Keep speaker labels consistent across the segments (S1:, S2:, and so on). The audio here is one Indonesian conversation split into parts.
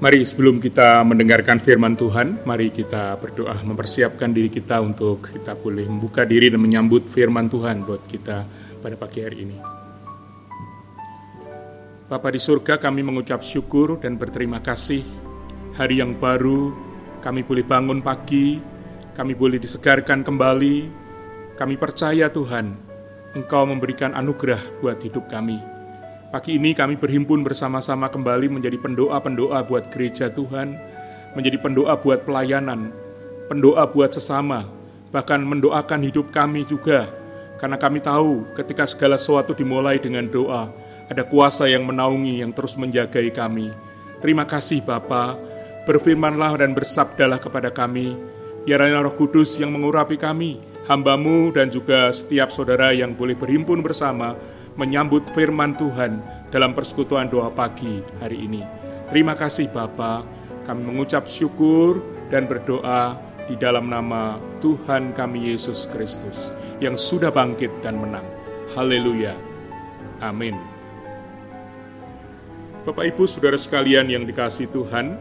S1: Mari sebelum kita mendengarkan firman Tuhan, mari kita berdoa mempersiapkan diri kita untuk kita boleh membuka diri dan menyambut firman Tuhan buat kita pada pagi hari ini. Bapa di surga kami mengucap syukur dan berterima kasih hari yang baru kami boleh bangun pagi, kami boleh disegarkan kembali, kami percaya Tuhan Engkau memberikan anugerah buat hidup kami. Pagi ini kami berhimpun bersama-sama kembali menjadi pendoa-pendoa buat gereja Tuhan, menjadi pendoa buat pelayanan, pendoa buat sesama, bahkan mendoakan hidup kami juga. Karena kami tahu ketika segala sesuatu dimulai dengan doa, ada kuasa yang menaungi yang terus menjagai kami. Terima kasih Bapa, berfirmanlah dan bersabdalah kepada kami, biarlah roh kudus yang mengurapi kami, hambamu dan juga setiap saudara yang boleh berhimpun bersama, menyambut firman Tuhan dalam persekutuan doa pagi hari ini. Terima kasih Bapa, kami mengucap syukur dan berdoa di dalam nama Tuhan kami Yesus Kristus yang sudah bangkit dan menang. Haleluya. Amin. Bapak Ibu Saudara sekalian yang dikasih Tuhan,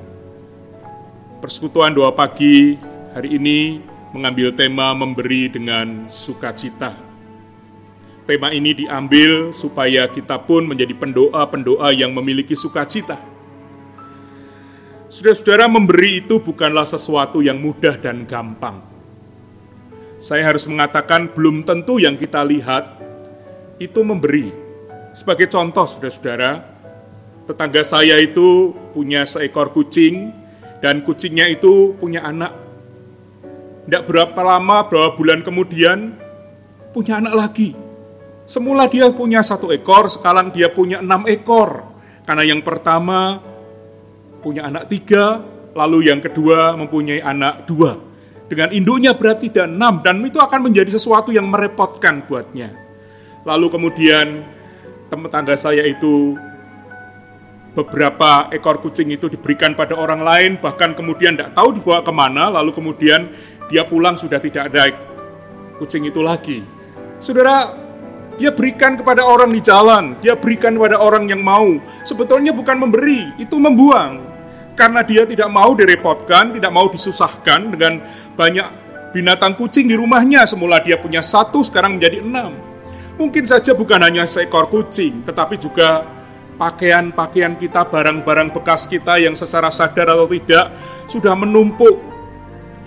S1: persekutuan doa pagi hari ini mengambil tema memberi dengan sukacita tema ini diambil supaya kita pun menjadi pendoa-pendoa yang memiliki sukacita. Saudara-saudara, memberi itu bukanlah sesuatu yang mudah dan gampang. Saya harus mengatakan, belum tentu yang kita lihat itu memberi. Sebagai contoh, saudara-saudara, tetangga saya itu punya seekor kucing, dan kucingnya itu punya anak. Tidak berapa lama, berapa bulan kemudian, punya anak lagi Semula dia punya satu ekor, sekarang dia punya enam ekor. Karena yang pertama punya anak tiga, lalu yang kedua mempunyai anak dua. Dengan induknya berarti ada enam, dan itu akan menjadi sesuatu yang merepotkan buatnya. Lalu kemudian teman tangga saya itu beberapa ekor kucing itu diberikan pada orang lain, bahkan kemudian tidak tahu dibawa ke mana, lalu kemudian dia pulang sudah tidak ada kucing itu lagi. Saudara, dia berikan kepada orang di jalan, dia berikan kepada orang yang mau. Sebetulnya bukan memberi, itu membuang. Karena dia tidak mau direpotkan, tidak mau disusahkan dengan banyak binatang kucing di rumahnya. Semula dia punya satu, sekarang menjadi enam. Mungkin saja bukan hanya seekor kucing, tetapi juga pakaian-pakaian kita, barang-barang bekas kita yang secara sadar atau tidak sudah menumpuk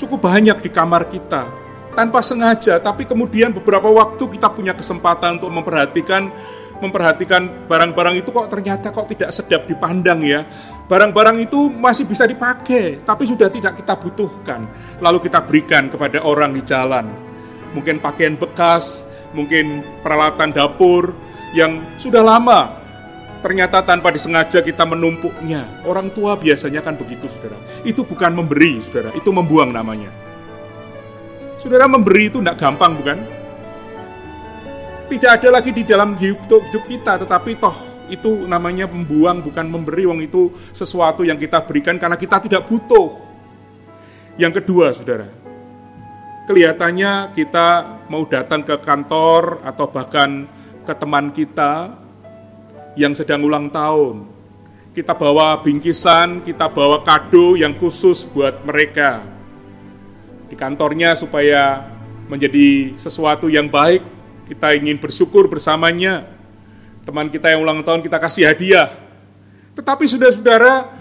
S1: cukup banyak di kamar kita tanpa sengaja, tapi kemudian beberapa waktu kita punya kesempatan untuk memperhatikan memperhatikan barang-barang itu kok ternyata kok tidak sedap dipandang ya. Barang-barang itu masih bisa dipakai, tapi sudah tidak kita butuhkan. Lalu kita berikan kepada orang di jalan. Mungkin pakaian bekas, mungkin peralatan dapur yang sudah lama ternyata tanpa disengaja kita menumpuknya. Orang tua biasanya kan begitu, Saudara. Itu bukan memberi, Saudara, itu membuang namanya. Saudara memberi itu tidak gampang bukan? Tidak ada lagi di dalam hidup, kita, tetapi toh itu namanya membuang bukan memberi wong itu sesuatu yang kita berikan karena kita tidak butuh. Yang kedua, Saudara, kelihatannya kita mau datang ke kantor atau bahkan ke teman kita yang sedang ulang tahun. Kita bawa bingkisan, kita bawa kado yang khusus buat mereka di kantornya supaya menjadi sesuatu yang baik. Kita ingin bersyukur bersamanya. Teman kita yang ulang tahun kita kasih hadiah. Tetapi saudara-saudara,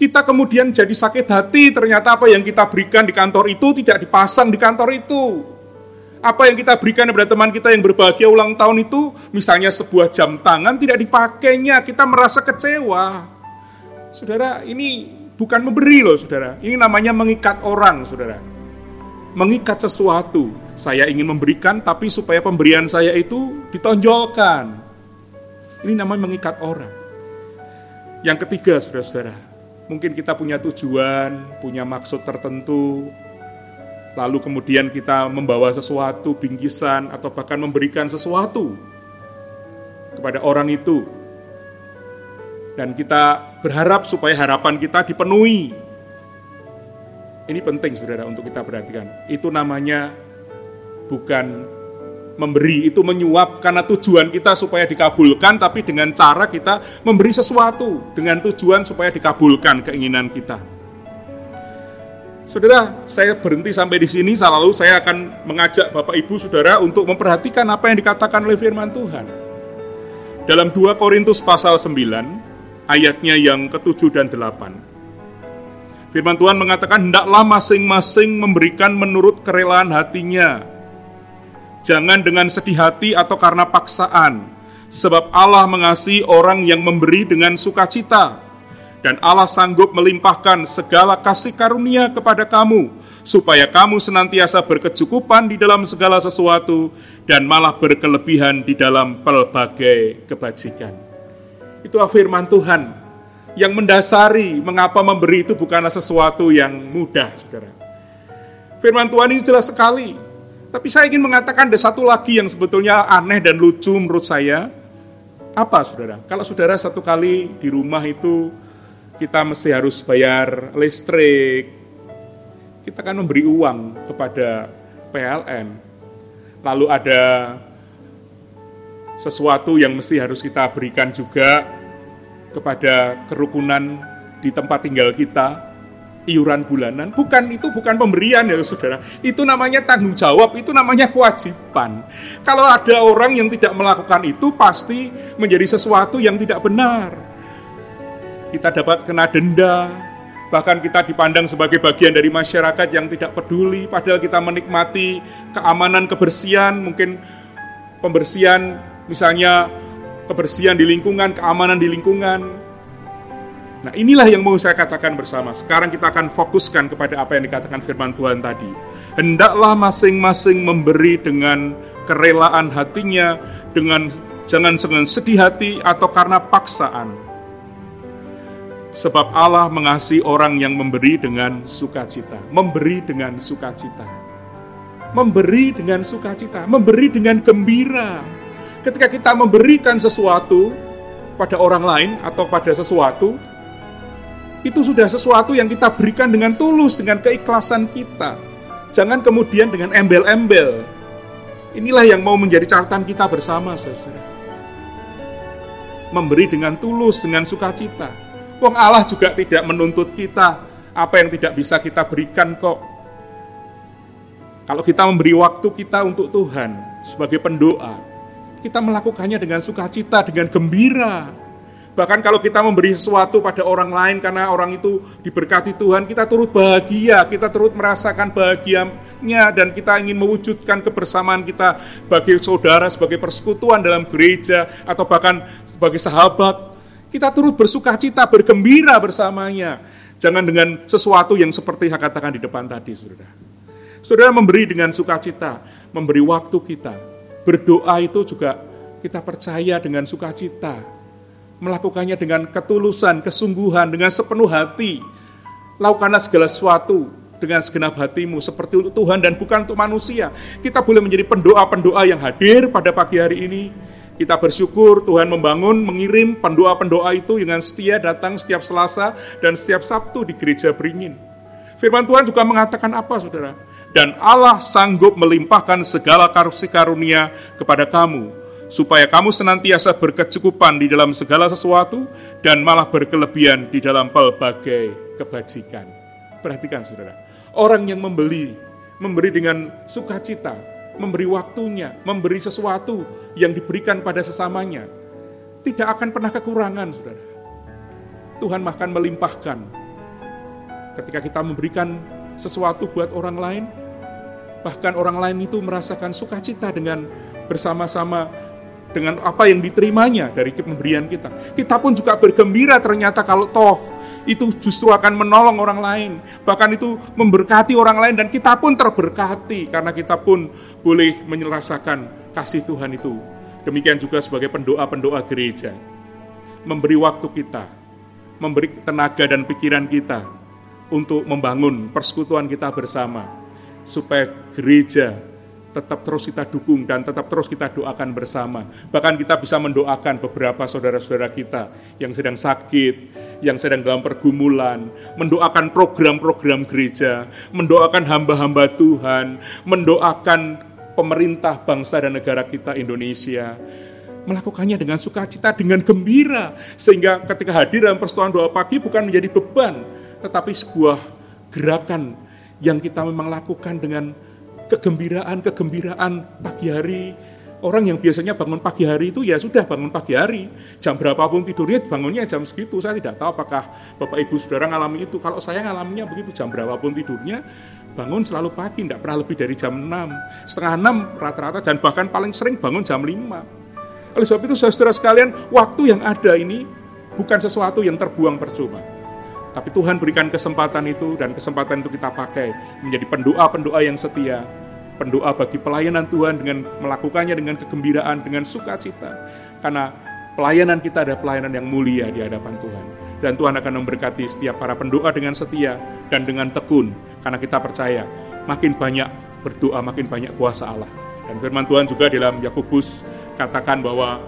S1: kita kemudian jadi sakit hati ternyata apa yang kita berikan di kantor itu tidak dipasang di kantor itu. Apa yang kita berikan kepada teman kita yang berbahagia ulang tahun itu, misalnya sebuah jam tangan tidak dipakainya, kita merasa kecewa. Saudara, ini bukan memberi loh saudara. Ini namanya mengikat orang saudara. Mengikat sesuatu. Saya ingin memberikan tapi supaya pemberian saya itu ditonjolkan. Ini namanya mengikat orang. Yang ketiga saudara-saudara. Mungkin kita punya tujuan, punya maksud tertentu, lalu kemudian kita membawa sesuatu, bingkisan, atau bahkan memberikan sesuatu kepada orang itu dan kita berharap supaya harapan kita dipenuhi. Ini penting saudara untuk kita perhatikan. Itu namanya bukan memberi itu menyuap karena tujuan kita supaya dikabulkan tapi dengan cara kita memberi sesuatu dengan tujuan supaya dikabulkan keinginan kita. Saudara, saya berhenti sampai di sini lalu saya akan mengajak Bapak Ibu Saudara untuk memperhatikan apa yang dikatakan oleh firman Tuhan. Dalam 2 Korintus pasal 9 ayatnya yang ke-7 dan 8. Firman Tuhan mengatakan hendaklah masing-masing memberikan menurut kerelaan hatinya. Jangan dengan sedih hati atau karena paksaan, sebab Allah mengasihi orang yang memberi dengan sukacita, dan Allah sanggup melimpahkan segala kasih karunia kepada kamu, supaya kamu senantiasa berkecukupan di dalam segala sesuatu, dan malah berkelebihan di dalam pelbagai kebajikan. Itu firman Tuhan yang mendasari mengapa memberi itu bukanlah sesuatu yang mudah, saudara. Firman Tuhan ini jelas sekali tapi saya ingin mengatakan ada satu lagi yang sebetulnya aneh dan lucu menurut saya. Apa saudara? Kalau saudara satu kali di rumah itu kita mesti harus bayar listrik, kita kan memberi uang kepada PLN. Lalu ada sesuatu yang mesti harus kita berikan juga kepada kerukunan di tempat tinggal kita, iuran bulanan. Bukan itu bukan pemberian ya saudara. Itu namanya tanggung jawab, itu namanya kewajiban. Kalau ada orang yang tidak melakukan itu pasti menjadi sesuatu yang tidak benar. Kita dapat kena denda, bahkan kita dipandang sebagai bagian dari masyarakat yang tidak peduli, padahal kita menikmati keamanan kebersihan, mungkin pembersihan misalnya kebersihan di lingkungan, keamanan di lingkungan, Nah inilah yang mau saya katakan bersama. Sekarang kita akan fokuskan kepada apa yang dikatakan firman Tuhan tadi. Hendaklah masing-masing memberi dengan kerelaan hatinya, dengan jangan dengan sedih hati atau karena paksaan. Sebab Allah mengasihi orang yang memberi dengan sukacita. Memberi dengan sukacita. Memberi dengan sukacita. Memberi dengan gembira. Ketika kita memberikan sesuatu pada orang lain atau pada sesuatu, itu sudah sesuatu yang kita berikan dengan tulus, dengan keikhlasan kita. Jangan kemudian dengan embel-embel. Inilah yang mau menjadi catatan kita bersama, saudara. Memberi dengan tulus, dengan sukacita. Wong Allah juga tidak menuntut kita apa yang tidak bisa kita berikan kok. Kalau kita memberi waktu kita untuk Tuhan sebagai pendoa, kita melakukannya dengan sukacita, dengan gembira, Bahkan kalau kita memberi sesuatu pada orang lain karena orang itu diberkati Tuhan, kita turut bahagia, kita turut merasakan bahagianya dan kita ingin mewujudkan kebersamaan kita bagi saudara, sebagai persekutuan dalam gereja atau bahkan sebagai sahabat. Kita turut bersuka cita, bergembira bersamanya. Jangan dengan sesuatu yang seperti yang katakan di depan tadi, saudara. Saudara memberi dengan sukacita, memberi waktu kita. Berdoa itu juga kita percaya dengan sukacita, melakukannya dengan ketulusan, kesungguhan, dengan sepenuh hati. Lakukanlah segala sesuatu dengan segenap hatimu seperti untuk Tuhan dan bukan untuk manusia. Kita boleh menjadi pendoa-pendoa yang hadir pada pagi hari ini. Kita bersyukur Tuhan membangun, mengirim pendoa-pendoa itu dengan setia datang setiap Selasa dan setiap Sabtu di gereja beringin. Firman Tuhan juga mengatakan apa saudara? Dan Allah sanggup melimpahkan segala kasih karunia kepada kamu supaya kamu senantiasa berkecukupan di dalam segala sesuatu dan malah berkelebihan di dalam pelbagai kebajikan. Perhatikan saudara, orang yang membeli, memberi dengan sukacita, memberi waktunya, memberi sesuatu yang diberikan pada sesamanya, tidak akan pernah kekurangan saudara. Tuhan bahkan melimpahkan ketika kita memberikan sesuatu buat orang lain, bahkan orang lain itu merasakan sukacita dengan bersama-sama dengan apa yang diterimanya dari pemberian kita. Kita pun juga bergembira ternyata kalau toh itu justru akan menolong orang lain. Bahkan itu memberkati orang lain dan kita pun terberkati karena kita pun boleh menyelesaikan kasih Tuhan itu. Demikian juga sebagai pendoa-pendoa gereja. Memberi waktu kita, memberi tenaga dan pikiran kita untuk membangun persekutuan kita bersama supaya gereja tetap terus kita dukung dan tetap terus kita doakan bersama. Bahkan kita bisa mendoakan beberapa saudara-saudara kita yang sedang sakit, yang sedang dalam pergumulan, mendoakan program-program gereja, mendoakan hamba-hamba Tuhan, mendoakan pemerintah bangsa dan negara kita Indonesia melakukannya dengan sukacita, dengan gembira. Sehingga ketika hadir dalam persetujuan doa pagi bukan menjadi beban, tetapi sebuah gerakan yang kita memang lakukan dengan kegembiraan-kegembiraan pagi hari. Orang yang biasanya bangun pagi hari itu ya sudah bangun pagi hari. Jam berapapun tidurnya bangunnya jam segitu. Saya tidak tahu apakah Bapak Ibu Saudara ngalami itu. Kalau saya ngalaminya begitu jam berapapun tidurnya bangun selalu pagi, tidak pernah lebih dari jam 6. Setengah 6 rata-rata dan bahkan paling sering bangun jam 5. Oleh sebab itu saudara sekalian, waktu yang ada ini bukan sesuatu yang terbuang percuma. Tapi Tuhan berikan kesempatan itu dan kesempatan itu kita pakai menjadi pendoa-pendoa yang setia. Pendoa bagi pelayanan Tuhan dengan melakukannya dengan kegembiraan, dengan sukacita. Karena pelayanan kita adalah pelayanan yang mulia di hadapan Tuhan. Dan Tuhan akan memberkati setiap para pendoa dengan setia dan dengan tekun. Karena kita percaya makin banyak berdoa, makin banyak kuasa Allah. Dan firman Tuhan juga dalam Yakobus katakan bahwa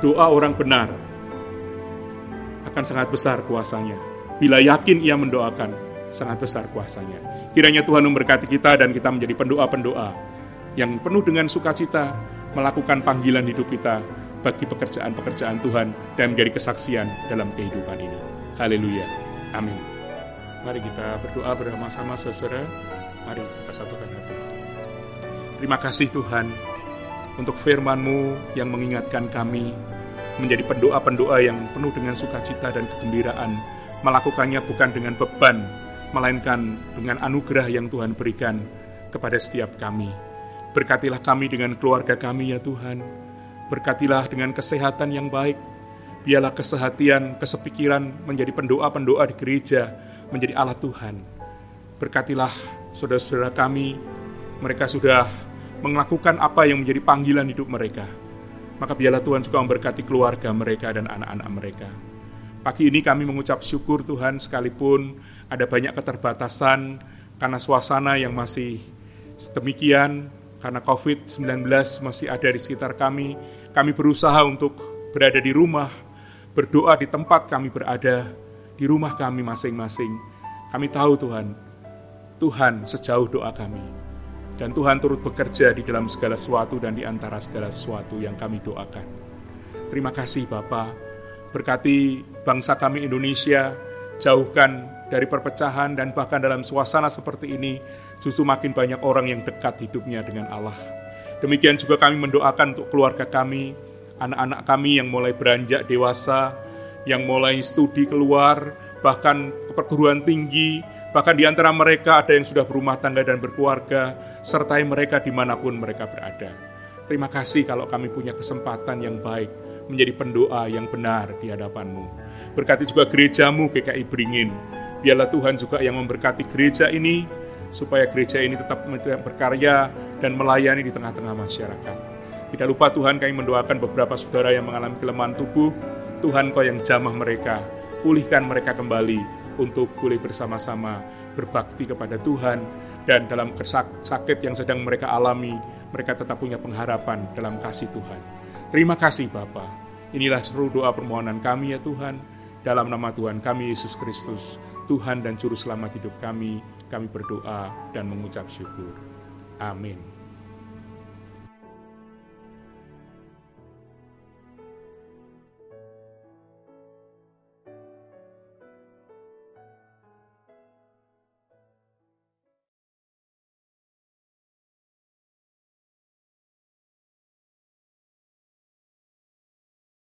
S1: doa orang benar akan sangat besar kuasanya. Bila yakin ia mendoakan, sangat besar kuasanya. Kiranya Tuhan memberkati kita dan kita menjadi pendoa-pendoa yang penuh dengan sukacita melakukan panggilan hidup kita bagi pekerjaan-pekerjaan Tuhan dan menjadi kesaksian dalam kehidupan ini. Haleluya. Amin. Mari kita berdoa bersama-sama saudara. Mari kita satukan hati. Terima kasih Tuhan untuk firman-Mu yang mengingatkan kami menjadi pendoa-pendoa yang penuh dengan sukacita dan kegembiraan, melakukannya bukan dengan beban, melainkan dengan anugerah yang Tuhan berikan kepada setiap kami. Berkatilah kami dengan keluarga kami ya Tuhan. Berkatilah dengan kesehatan yang baik. Biarlah kesehatian, kesepikiran menjadi pendoa-pendoa di gereja, menjadi alat Tuhan. Berkatilah saudara-saudara kami, mereka sudah melakukan apa yang menjadi panggilan hidup mereka maka biarlah Tuhan juga memberkati keluarga mereka dan anak-anak mereka. Pagi ini kami mengucap syukur Tuhan sekalipun ada banyak keterbatasan karena suasana yang masih demikian, karena COVID-19 masih ada di sekitar kami. Kami berusaha untuk berada di rumah, berdoa di tempat kami berada, di rumah kami masing-masing. Kami tahu Tuhan, Tuhan sejauh doa kami. Dan Tuhan turut bekerja di dalam segala sesuatu dan di antara segala sesuatu yang kami doakan. Terima kasih Bapa. Berkati bangsa kami Indonesia, jauhkan dari perpecahan dan bahkan dalam suasana seperti ini, justru makin banyak orang yang dekat hidupnya dengan Allah. Demikian juga kami mendoakan untuk keluarga kami, anak-anak kami yang mulai beranjak dewasa, yang mulai studi keluar, bahkan ke perguruan tinggi, Bahkan di antara mereka ada yang sudah berumah tangga dan berkeluarga, sertai mereka di mana pun mereka berada. Terima kasih kalau kami punya kesempatan yang baik menjadi pendoa yang benar di hadapanmu. Berkati juga gerejamu GKI Beringin. Biarlah Tuhan juga yang memberkati gereja ini, supaya gereja ini tetap berkarya dan melayani di tengah-tengah masyarakat. Tidak lupa Tuhan kami mendoakan beberapa saudara yang mengalami kelemahan tubuh, Tuhan kau yang jamah mereka, pulihkan mereka kembali, untuk boleh bersama-sama berbakti kepada Tuhan dan dalam sakit yang sedang mereka alami, mereka tetap punya pengharapan dalam kasih Tuhan. Terima kasih Bapa. Inilah seru doa permohonan kami ya Tuhan. Dalam nama Tuhan kami Yesus Kristus, Tuhan dan Juru Selamat hidup kami, kami berdoa dan mengucap syukur. Amin.